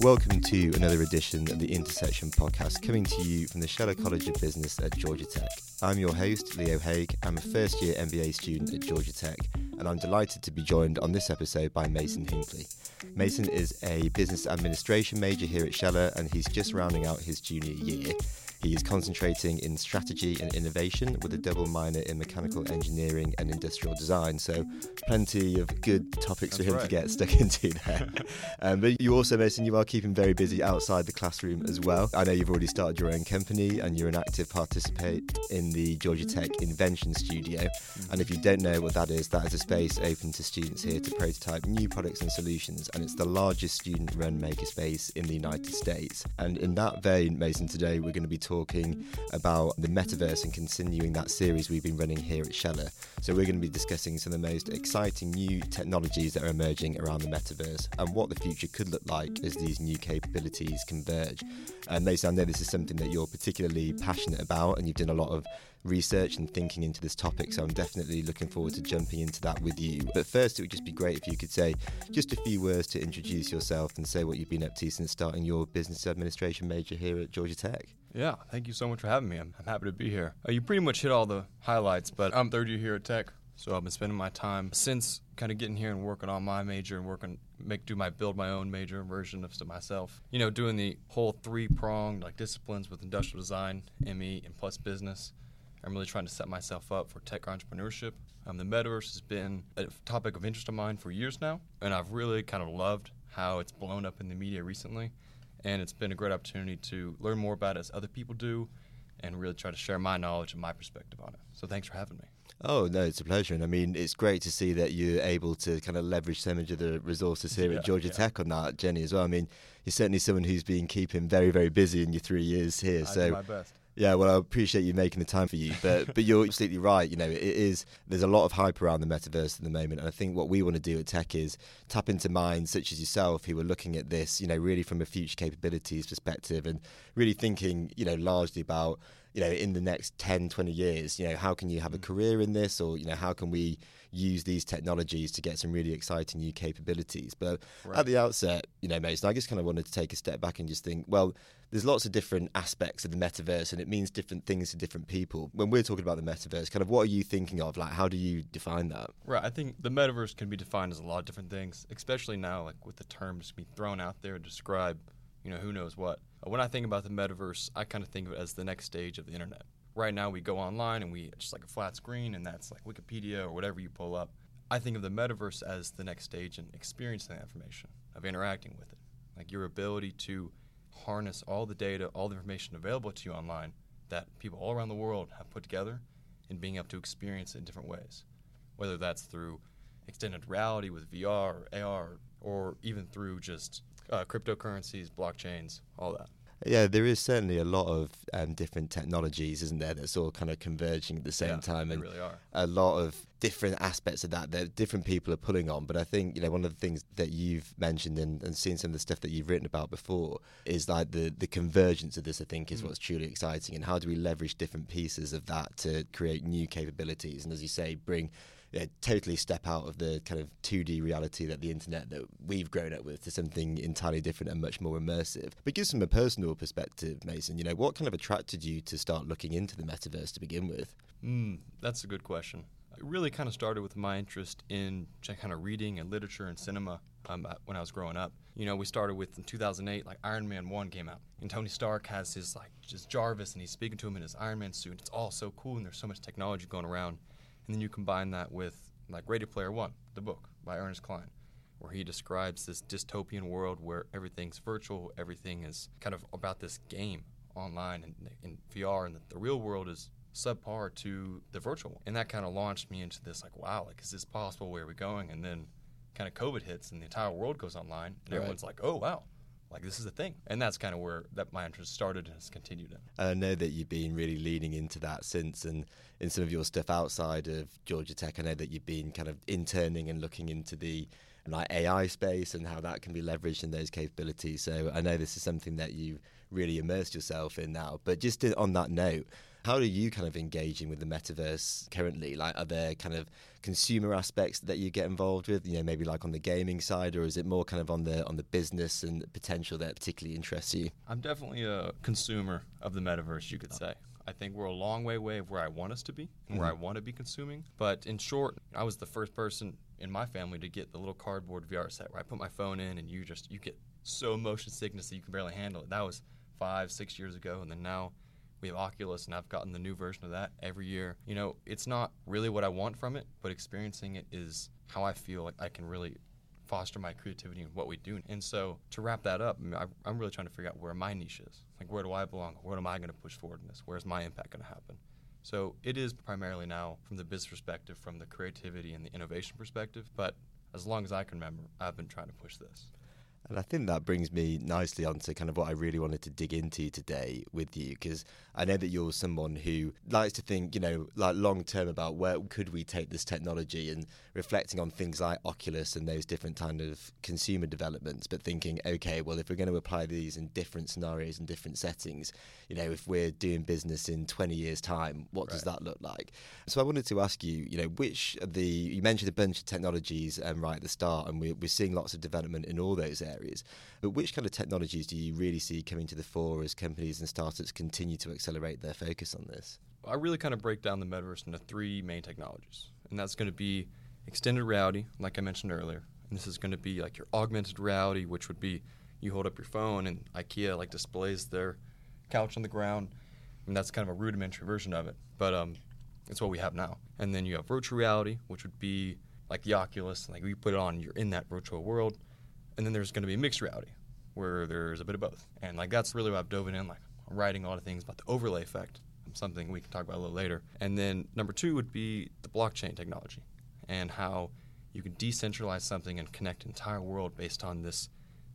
Welcome to another edition of the Intersection podcast, coming to you from the Scheller College of Business at Georgia Tech. I'm your host, Leo Haigh. I'm a first year MBA student at Georgia Tech, and I'm delighted to be joined on this episode by Mason Hinckley. Mason is a business administration major here at Scheller, and he's just rounding out his junior year. He is concentrating in strategy and innovation with a double minor in mechanical engineering and industrial design. So, plenty of good topics That's for him right. to get stuck into there. um, but you also, Mason, you are keeping very busy outside the classroom as well. I know you've already started your own company and you're an active participant in the Georgia Tech Invention Studio. And if you don't know what that is, that is a space open to students here to prototype new products and solutions. And it's the largest student run makerspace in the United States. And in that vein, Mason, today we're going to be talking about the metaverse and continuing that series we've been running here at Scheller. So we're going to be discussing some of the most exciting new technologies that are emerging around the metaverse and what the future could look like as these new capabilities converge. And Mason, I know this is something that you're particularly passionate about and you've done a lot of research and thinking into this topic, so I'm definitely looking forward to jumping into that with you. But first, it would just be great if you could say just a few words to introduce yourself and say what you've been up to since starting your business administration major here at Georgia Tech. Yeah, thank you so much for having me. I'm, I'm happy to be here. Uh, you pretty much hit all the highlights, but I'm third year here at Tech, so I've been spending my time since kind of getting here and working on my major and working make do my build my own major version of myself. You know, doing the whole three pronged like disciplines with industrial design, ME, and plus business. I'm really trying to set myself up for tech entrepreneurship. Um, the metaverse has been a topic of interest of mine for years now, and I've really kind of loved how it's blown up in the media recently. And it's been a great opportunity to learn more about it as other people do and really try to share my knowledge and my perspective on it. So thanks for having me. Oh no, it's a pleasure, and I mean it's great to see that you're able to kind of leverage so much of the resources here Yeah, at Georgia yeah. Tech on that, Jenny, as well. I mean, you're certainly someone who's been keeping very, very busy in your three years here. I so my best. Yeah, well, I appreciate you making the time for you, but but you're absolutely right. You know, it is. There's a lot of hype around the metaverse at the moment, and I think what we want to do at Tech is tap into minds such as yourself who are looking at this, you know, really from a future capabilities perspective, and really thinking, you know, largely about, you know, in the next 10, 20 years, you know, how can you have a mm. career in this, or you know, how can we use these technologies to get some really exciting new capabilities. But Right. at the outset, you know, Mason, I just kind of wanted to take a step back and just think, well, there's lots of different aspects of the metaverse and it means different things to different people. When we're talking about the metaverse, kind of what are you thinking of? Like, how do you define that? Right. I think the metaverse can be defined as a lot of different things, especially now, like with the terms being thrown out there to describe, you know, who knows what. Uh, When I think about the metaverse, I kind of think of it as the next stage of the internet. Right now, we go online and we just like a flat screen, and that's like Wikipedia or whatever you pull up. I think of the metaverse as the next stage in experiencing that information, of interacting with it, like your ability to harness all the data, all the information available to you online that people all around the world have put together, and being able to experience it in different ways whether that's through extended reality with VR or AR, or even through just uh, cryptocurrencies, blockchains, all that. Yeah, there is certainly a lot of um, different technologies, isn't there, that's all kind of converging at the same Yeah, time. And really are. a lot of different aspects of that that different people are pulling on. But I think, you know, one of the things that you've mentioned and, and seen some of the stuff that you've written about before is like the, the convergence of this, I think, is Mm. what's truly exciting. And how do we leverage different pieces of that to create new capabilities? And as you say, bring you know, totally step out of the kind of 2D reality that the internet that we've grown up with to something entirely different and much more immersive. But gives from a personal perspective, Mason, you know, what kind of attracted you to start looking into the metaverse to begin with? Mm, that's a good question. It really kind of started with my interest in kind of reading and literature and cinema um, uh, when I was growing up. You know, we started with in 2008, like Iron Man 1 came out. And Tony Stark has his, like, just Jarvis, and he's speaking to him in his Iron Man suit. It's all so cool, and there's so much technology going around. And then you combine that with, like, Ready Player One, the book by Ernest Cline, where he describes this dystopian world where everything's virtual, everything is kind of about this game online and in VR, and the, the real world is subpar to the virtual. And that kind of launched me into this, like, wow, like, is this possible? Where are we going? And then kind of COVID hits, and the entire world goes online, and Right. everyone's like, oh, wow. Like this is a thing, and that's kind of where that my interest started and has continued in. And I know that you've been really leaning into that since, and in some of your stuff outside of Georgia Tech, I know that you've been kind of interning and looking into the like AI space and how that can be leveraged in those capabilities. So I know this is something that you've really immersed yourself in now. But just on that note, How are you kind of engaging with the metaverse currently? Like, are there kind of consumer aspects that you get involved with? You know, maybe like on the gaming side, or is it more kind of on the on the business and potential that particularly interests you? I'm definitely a consumer of the metaverse, you could oh. say. I think we're a long way away of where I want us to be and where I mm-hmm. want to be consuming. But in short, I was the first person in my family to get the little cardboard VR set where I put my phone in and you just you get so motion sickness that you can barely handle it. That was five, six years ago, and then now we have Oculus, and I've gotten the new version of that every year. You know, it's not really what I want from it, but experiencing it is how I feel like I can really foster my creativity in what we do. And so to wrap that up, I am really trying to figure out where my niche is. Like, where do I belong? What am I going to push forward in this? Where's my impact going to happen? So it is primarily now from the business perspective, from the creativity and the innovation perspective. But as long as I can remember, I've been trying to push this. And I think that brings me nicely onto kind of what I really wanted to dig into today with you, because I know that you're someone who likes to think, you know, like long term about where could we take this technology and reflecting on things like Oculus and those different kind of consumer developments, but thinking, okay, well, if we're going to apply these in different scenarios and different settings, you know, if we're doing business in 20 years' time, what right. does that look like? So I wanted to ask you, you know, which of the, you mentioned a bunch of technologies um, right at the start, and we're, we're seeing lots of development in all those areas. But which kind of technologies do you really see coming to the fore as companies and startups continue to accelerate their focus on this? I really kind of break down the metaverse into three main technologies, and that's going to be extended reality, like I mentioned earlier. And this is going to be like your augmented reality, which would be you hold up your phone and IKEA like displays their couch on the ground. and that's kind of a rudimentary version of it, but um, it's what we have now. And then you have virtual reality, which would be like the Oculus, like you put it on, you're in that virtual world. And then there's going to be mixed reality, where there's a bit of both. And like that's really what I've dove in. Like writing a lot of things about the overlay effect, something we can talk about a little later. And then number two would be the blockchain technology, and how you can decentralize something and connect an entire world based on this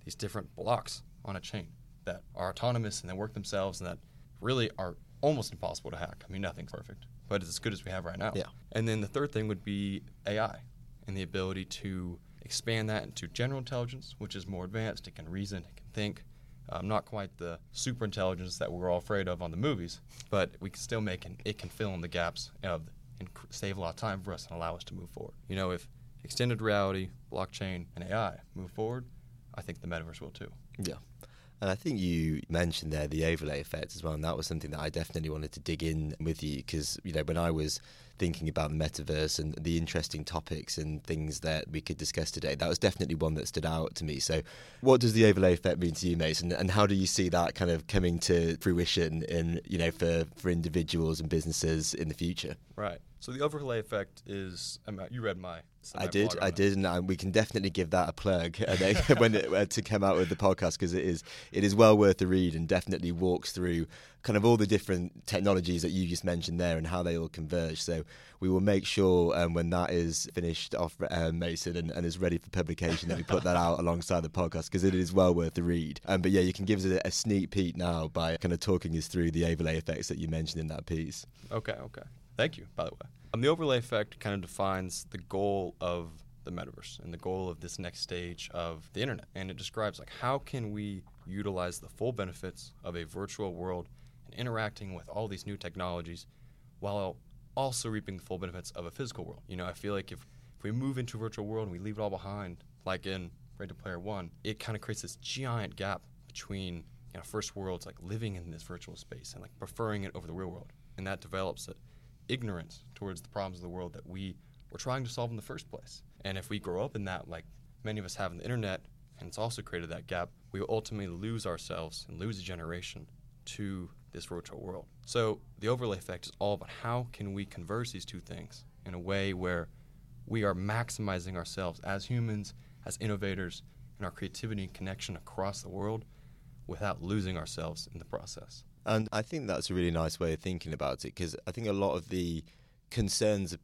these different blocks on a chain that are autonomous and that work themselves and that really are almost impossible to hack. I mean, nothing's perfect, but it's as good as we have right now. Yeah. And then the third thing would be AI and the ability to expand that into general intelligence, which is more advanced. It can reason, it can think. Um, not quite the super intelligence that we're all afraid of on the movies, but we can still make it, it can fill in the gaps of and save a lot of time for us and allow us to move forward. You know, if extended reality, blockchain, and AI move forward, I think the metaverse will too. Yeah. And I think you mentioned there the overlay effect as well, and that was something that I definitely wanted to dig in with you because you know when I was thinking about the metaverse and the interesting topics and things that we could discuss today, that was definitely one that stood out to me. So, what does the overlay effect mean to you, Mason, and how do you see that kind of coming to fruition in you know for for individuals and businesses in the future? Right. So the overlay effect is you read my. I did, I did, and we can definitely give that a plug when it, uh, to come out with the podcast because it is it is well worth the read and definitely walks through kind of all the different technologies that you just mentioned there and how they all converge. So we will make sure um, when that is finished off, um, Mason, and, and, is ready for publication, that we put that out alongside the podcast because it is well worth the read. Um, but yeah, you can give us a, a sneak peek now by kind of talking us through the overlay effects that you mentioned in that piece. Okay, okay. Thank you, by the way. Um, the overlay effect kind of defines the goal of the metaverse and the goal of this next stage of the internet. And it describes like how can we utilize the full benefits of a virtual world and interacting with all these new technologies while also reaping the full benefits of a physical world. You know, I feel like if, if we move into a virtual world and we leave it all behind, like in Ready Player One, it kind of creates this giant gap between you know, first worlds like living in this virtual space and like preferring it over the real world. And that develops it ignorance towards the problems of the world that we were trying to solve in the first place. And if we grow up in that, like many of us have in the internet, and it's also created that gap, we will ultimately lose ourselves and lose a generation to this virtual world. So the overlay effect is all about how can we converse these two things in a way where we are maximizing ourselves as humans, as innovators, and our creativity and connection across the world without losing ourselves in the process. And I think that's a really nice way of thinking about it because I think a lot of the concerns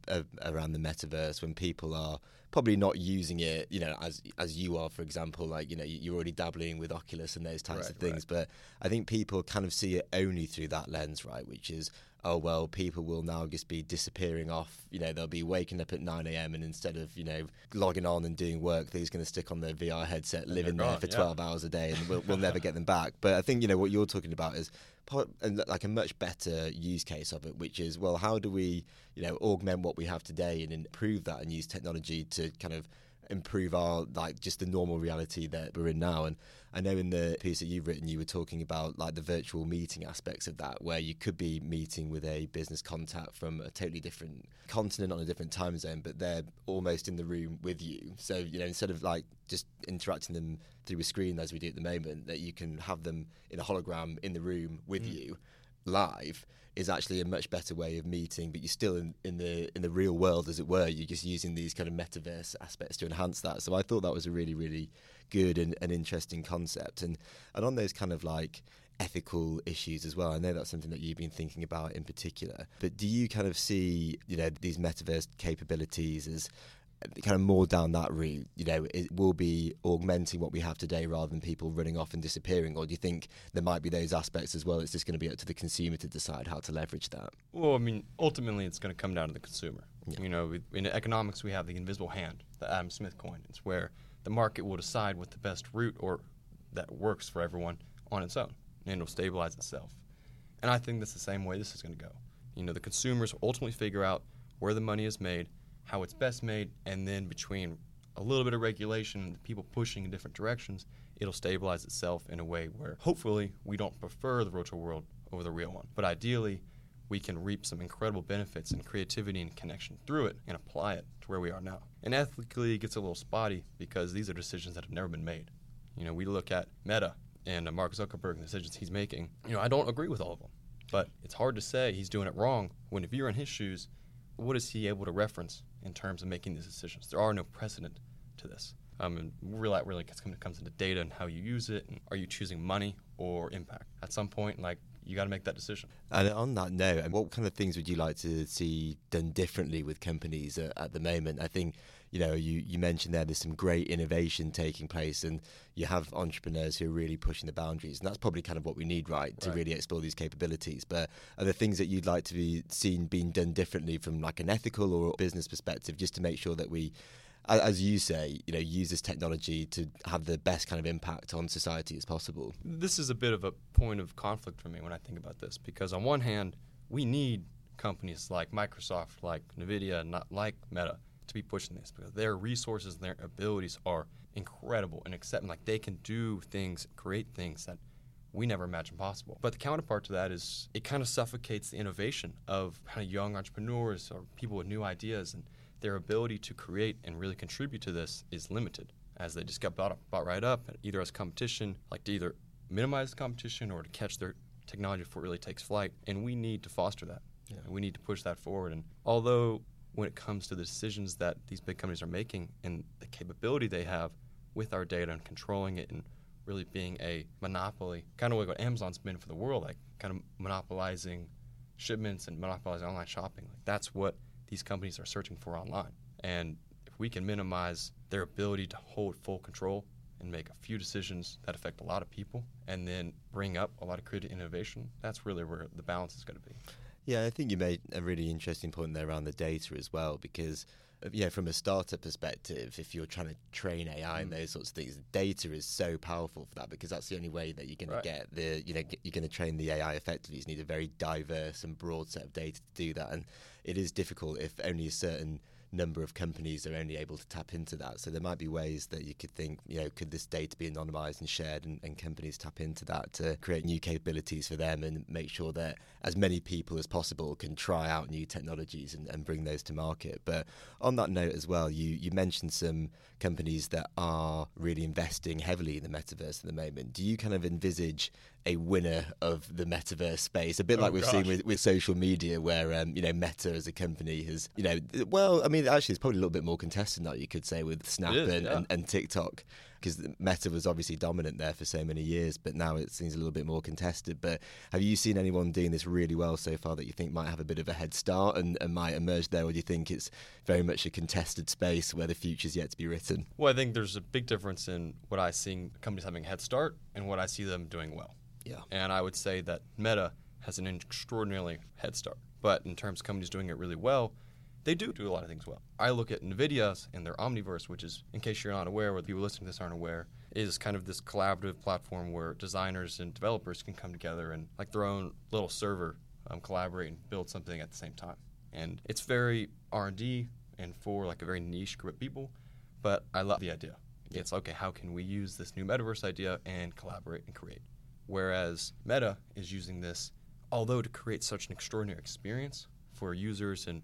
around the metaverse when people are probably not using it, you know, as as you are, for example, like you know, you're already dabbling with Oculus and those types right, of things. Right. But I think people kind of see it only through that lens, right? Which is oh well, people will now just be disappearing off. You know, they'll be waking up at 9 a.m. and instead of you know logging on and doing work, they're just going to stick on their VR headset, And live in there for yeah. 12 hours a day, and we'll, we'll never get them back. But I think you know what you're talking about is like a much better use case of it, which is well, how do we you know augment what we have today and improve that and use technology to kind of improve our like just the normal reality that we're in now. And I know in the piece that you've written you were talking about like the virtual meeting aspects of that where you could be meeting with a business contact from a totally different continent on a different time zone but they're almost in the room with you. So you know instead of like just interacting them through a screen as we do at the moment that you can have them in a hologram in the room with Mm. you live is actually a much better way of meeting, but you're still in, in the in the real world, as it were. You're just using these kind of metaverse aspects to enhance that. So I thought that was a really, really good and, and interesting concept. And and on those kind of like ethical issues as well. I know that's something that you've been thinking about in particular. But do you kind of see, you know, these metaverse capabilities as kind of more down that route, you know, it will be augmenting what we have today rather than people running off and disappearing? Or do you think there might be those aspects as well? It's just going to be up to the consumer to decide how to leverage that. Well, I mean, ultimately, it's going to come down to the consumer. Yeah. You know, we- in economics, we have the invisible hand, the Adam Smith coin. It's where the market will decide what the best route or that works for everyone on its own, and it'll stabilize itself. And I think that's the same way this is going to go. You know, the consumers will ultimately figure out where the money is made, how it's best made, and then between a little bit of regulation and people pushing in different directions, it'll stabilize itself in a way where hopefully we don't prefer the virtual world over the real one. But ideally, we can reap some incredible benefits and creativity and connection through it and apply it to where we are now. And ethically, it gets a little spotty because these are decisions that have never been made. You know, we look at Meta and uh, Mark Zuckerberg and the decisions he's making. You know, I don't agree with all of them, but it's hard to say he's doing it wrong when if you're in his shoes, what is he able to reference in terms of making these decisions? There are no precedent to this. Um, and really, really comes, comes into data and how you use it. And are you choosing money or impact? At some point, like you got to make that decision. And on that note, and what kind of things would you like to see done differently with companies uh, at the moment? I think, you know, you, you mentioned there there's some great innovation taking place, and you have entrepreneurs who are really pushing the boundaries, and that's probably kind of what we need, right, to Right. really explore these capabilities. But are there things that you'd like to be seen being done differently from like an ethical or business perspective, just to make sure that we as you say, you know, use this technology to have the best kind of impact on society as possible. This is a bit of a point of conflict for me when I think about this because on one hand, we need companies like Microsoft, like Nvidia, not like Meta to be pushing this because their resources and their abilities are incredible and accept like they can do things, create things that we never imagined possible. But the counterpart to that is it kind of suffocates the innovation of kind of young entrepreneurs or people with new ideas and their ability to create and really contribute to this is limited as they just get bought, bought right up either as competition, like to either minimize the competition or to catch their technology before it really takes flight. And we need to foster that. Yeah. And we need to push that forward. And although when it comes to the decisions that these big companies are making and the capability they have with our data and controlling it and really being a monopoly, kind of like what Amazon's been for the world, like kind of monopolizing shipments and monopolizing online shopping. Like that's what these companies are searching for online. And if we can minimize their ability to hold full control and make a few decisions that affect a lot of people and then bring up a lot of creative innovation, that's really where the balance is going to be. Yeah, I think you made a really interesting point there around the data as well, because know, from a startup perspective, if you're trying to train AI and Mm. those sorts of things, data is so powerful for that because that's the only way that you're going Right. to get the, you know, you're going to train the AI effectively. You need a very diverse and broad set of data to do that, and it is difficult if only a certain number of companies are only able to tap into that. So there might be ways that you could think, you know, could this data be anonymized and shared and, and companies tap into that to create new capabilities for them and make sure that as many people as possible can try out new technologies and, and bring those to market. But on that note as well, you, you mentioned some companies that are really investing heavily in the metaverse at the moment. Do you kind of envisage a winner of the metaverse space, a bit Oh, like we've seen with, with social media, where um, you know Meta as a company has, you know, well, I mean, actually, it's probably a little bit more contested now. You could say with Snap is, and, yeah. and, and TikTok, because Meta was obviously dominant there for so many years, but now it seems a little bit more contested. But have you seen anyone doing this really well so far that you think might have a bit of a head start and, and might emerge there, or do you think it's very much a contested space where the future's yet to be written? Well, I think there's a big difference in what I see companies having a head start and what I see them doing well. Yeah. And I would say that Meta has an extraordinarily head start. But in terms of companies doing it really well, they do do a lot of things well. I look at NVIDIA and their Omniverse, which is, in case you're not aware, or the people listening to this aren't aware, is kind of this collaborative platform where designers and developers can come together and, like their own little server, um, collaborate and build something at the same time. And it's very R&D and for like a very niche group of people, but I love the idea. It's okay, how can we use this new metaverse idea and collaborate and create? Whereas Meta is using this, although to create such an extraordinary experience for users and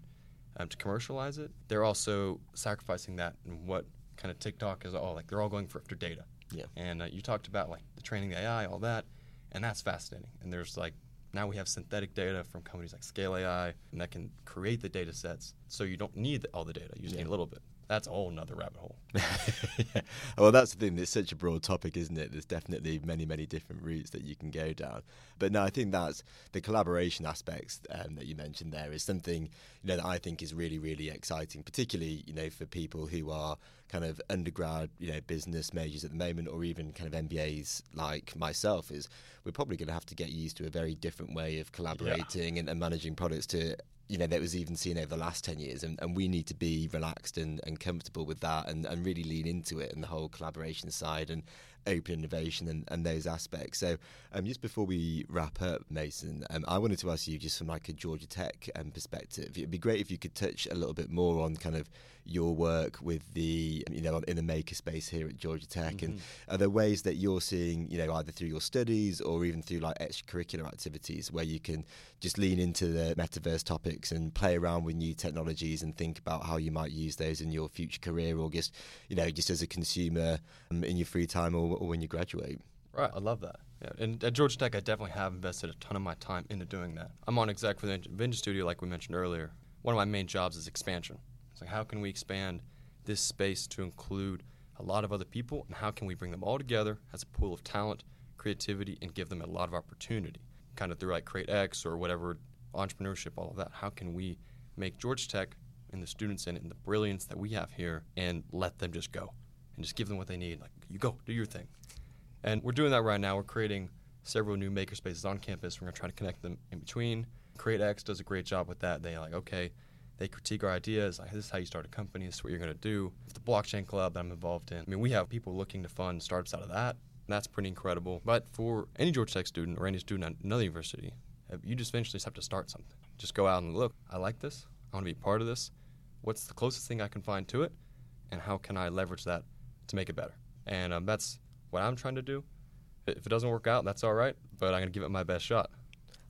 um, to commercialize it, they're also sacrificing that and what kind of TikTok is all like. They're all going for after data. Yeah. And uh, you talked about like the training the AI, all that, and that's fascinating. And there's like now we have synthetic data from companies like Scale AI, and that can create the data sets, so you don't need all the data. You just Yeah. need a little bit. That's a whole nother rabbit hole. yeah. Well, that's the thing. It's such a broad topic, isn't it? There's definitely many, many different routes that you can go down. But no, I think that's the collaboration aspects um, that you mentioned there is something you know that I think is really, really exciting, particularly you know for people who are kind of undergrad, you know, business majors at the moment, or even kind of MBAs like myself. Is we're probably going to have to get used to a very different way of collaborating and, and managing products to you know that was even seen over the last 10 years and, and we need to be relaxed and, and comfortable with that and, and really lean into it and the whole collaboration side and open innovation and, and those aspects so um, just before we wrap up mason um, i wanted to ask you just from like a georgia tech um, perspective it'd be great if you could touch a little bit more on kind of your work with the you know in the makerspace here at georgia tech Mm-hmm. and are there ways that you're seeing you know either through your studies or even through like extracurricular activities where you can just lean into the metaverse topics and play around with new technologies and think about how you might use those in your future career or just you know just as a consumer um, in your free time or, or when you graduate Right, I love that. Yeah, and at Georgia Tech, I definitely have invested a ton of my time into doing that. I'm on exec for the Invention Studio, like we mentioned earlier. One of my main jobs is expansion. Like, how can we expand this space to include a lot of other people, and how can we bring them all together as a pool of talent, creativity, and give them a lot of opportunity? Kind of through like Create X or whatever, entrepreneurship, all of that. How can we make Georgia Tech and the students in it and the brilliance that we have here and let them just go and just give them what they need? Like, you go, do your thing. And we're doing that right now. We're creating several new makerspaces on campus. We're going to try to connect them in between. CreateX does a great job with that. They like, okay, they critique our ideas. Like, this is how you start a company. This is what you're going to do. The blockchain club that I'm involved in. I mean, we have people looking to fund startups out of that. That's pretty incredible. But for any Georgia Tech student or any student at another university, you just eventually just have to start something. Just go out and look. I like this. I want to be part of this. What's the closest thing I can find to it? And how can I leverage that to make it better? And um, that's what I'm trying to do. If it doesn't work out, that's all right, but I'm going to give it my best shot.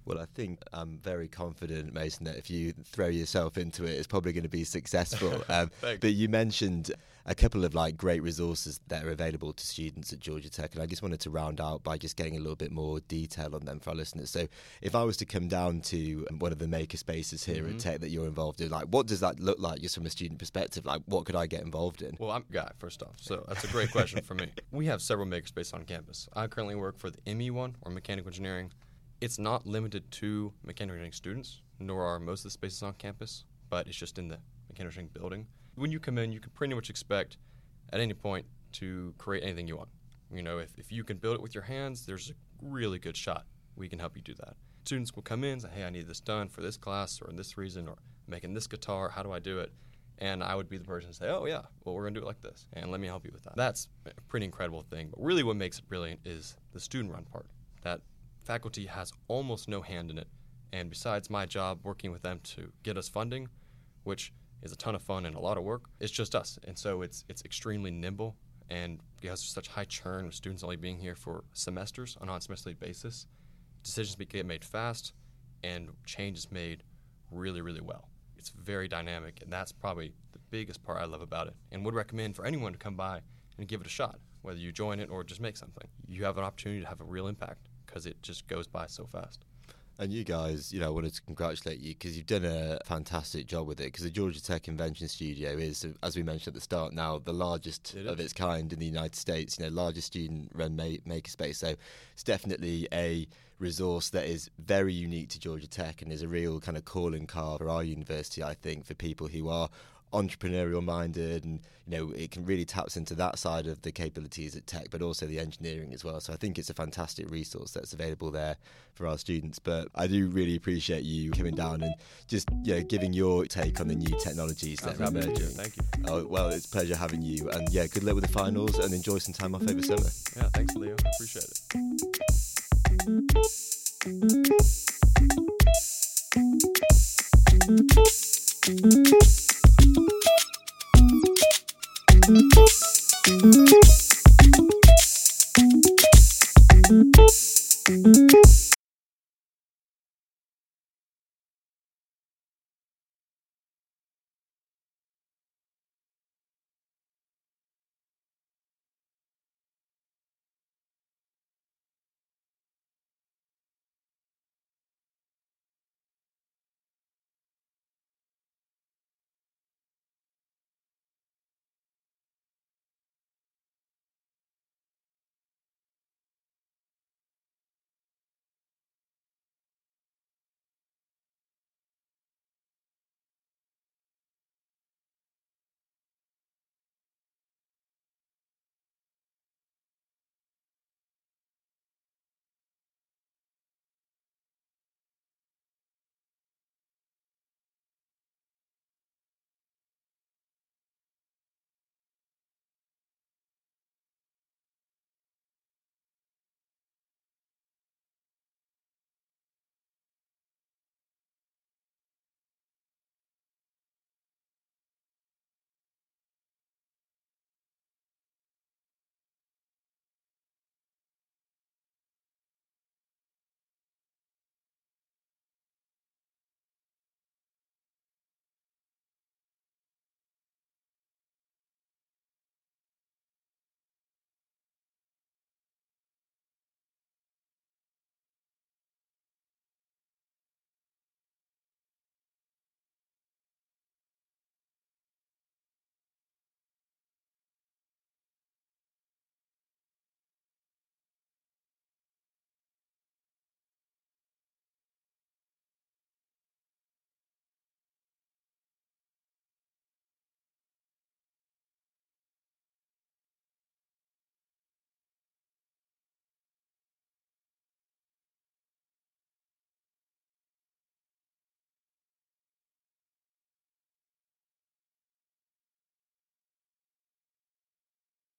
Well, I think I'm very confident, Mason, that if you throw yourself into it, it's probably going to be successful. Um, but you mentioned a couple of like great resources that are available to students at Georgia Tech, and I just wanted to round out by just getting a little bit more detail on them for our listeners. So, if I was to come down to one of the maker spaces here Mm-hmm. at Tech that you're involved in, like what does that look like, just from a student perspective? Like, what could I get involved in? Well, I'm a guy, first off, so that's a great question for me. We have several makerspaces on campus. I currently work for the ME one, or Mechanical Engineering. It's not limited to mechanical engineering students, nor are most of the spaces on campus, but it's just in the engineering building. When you come in, you can pretty much expect at any point to create anything you want. You know, if, if you can build it with your hands, there's a really good shot we can help you do that. Students will come in and say, hey, I need this done for this class or in this reason or making this guitar. How do I do it? And I would be the person to say, oh, yeah, well, we're going to do it like this. And let me help you with that. That's a pretty incredible thing. But really, what makes it brilliant is the student run part. That faculty has almost no hand in it. And besides my job working with them to get us funding, which is a ton of fun and a lot of work, it's just us. And so it's, it's extremely nimble. And because there's such high churn with students only being here for semesters on a semesterly basis, decisions get made fast and change is made really, really well. It's very dynamic, and that's probably the biggest part I love about it. And would recommend for anyone to come by and give it a shot, whether you join it or just make something. You have an opportunity to have a real impact because it just goes by so fast. And you guys, you know, I wanted to congratulate you because you've done a fantastic job with it. Because the Georgia Tech Invention Studio is, as we mentioned at the start, now the largest It of its kind in the United States. You know, largest student-run ma- makerspace. So it's definitely a resource that is very unique to Georgia Tech and is a real kind of calling card for our university. I think for people who are entrepreneurial minded and you know it can really taps into that side of the capabilities at tech but also the engineering as well so i think it's a fantastic resource that's available there for our students but i do really appreciate you coming down and just you know giving your take on the new technologies that are emerging Thank you. oh, well it's a pleasure having you and yeah good luck with the finals and enjoy some time off over summer Yeah, thanks, Leo. I appreciate it. Música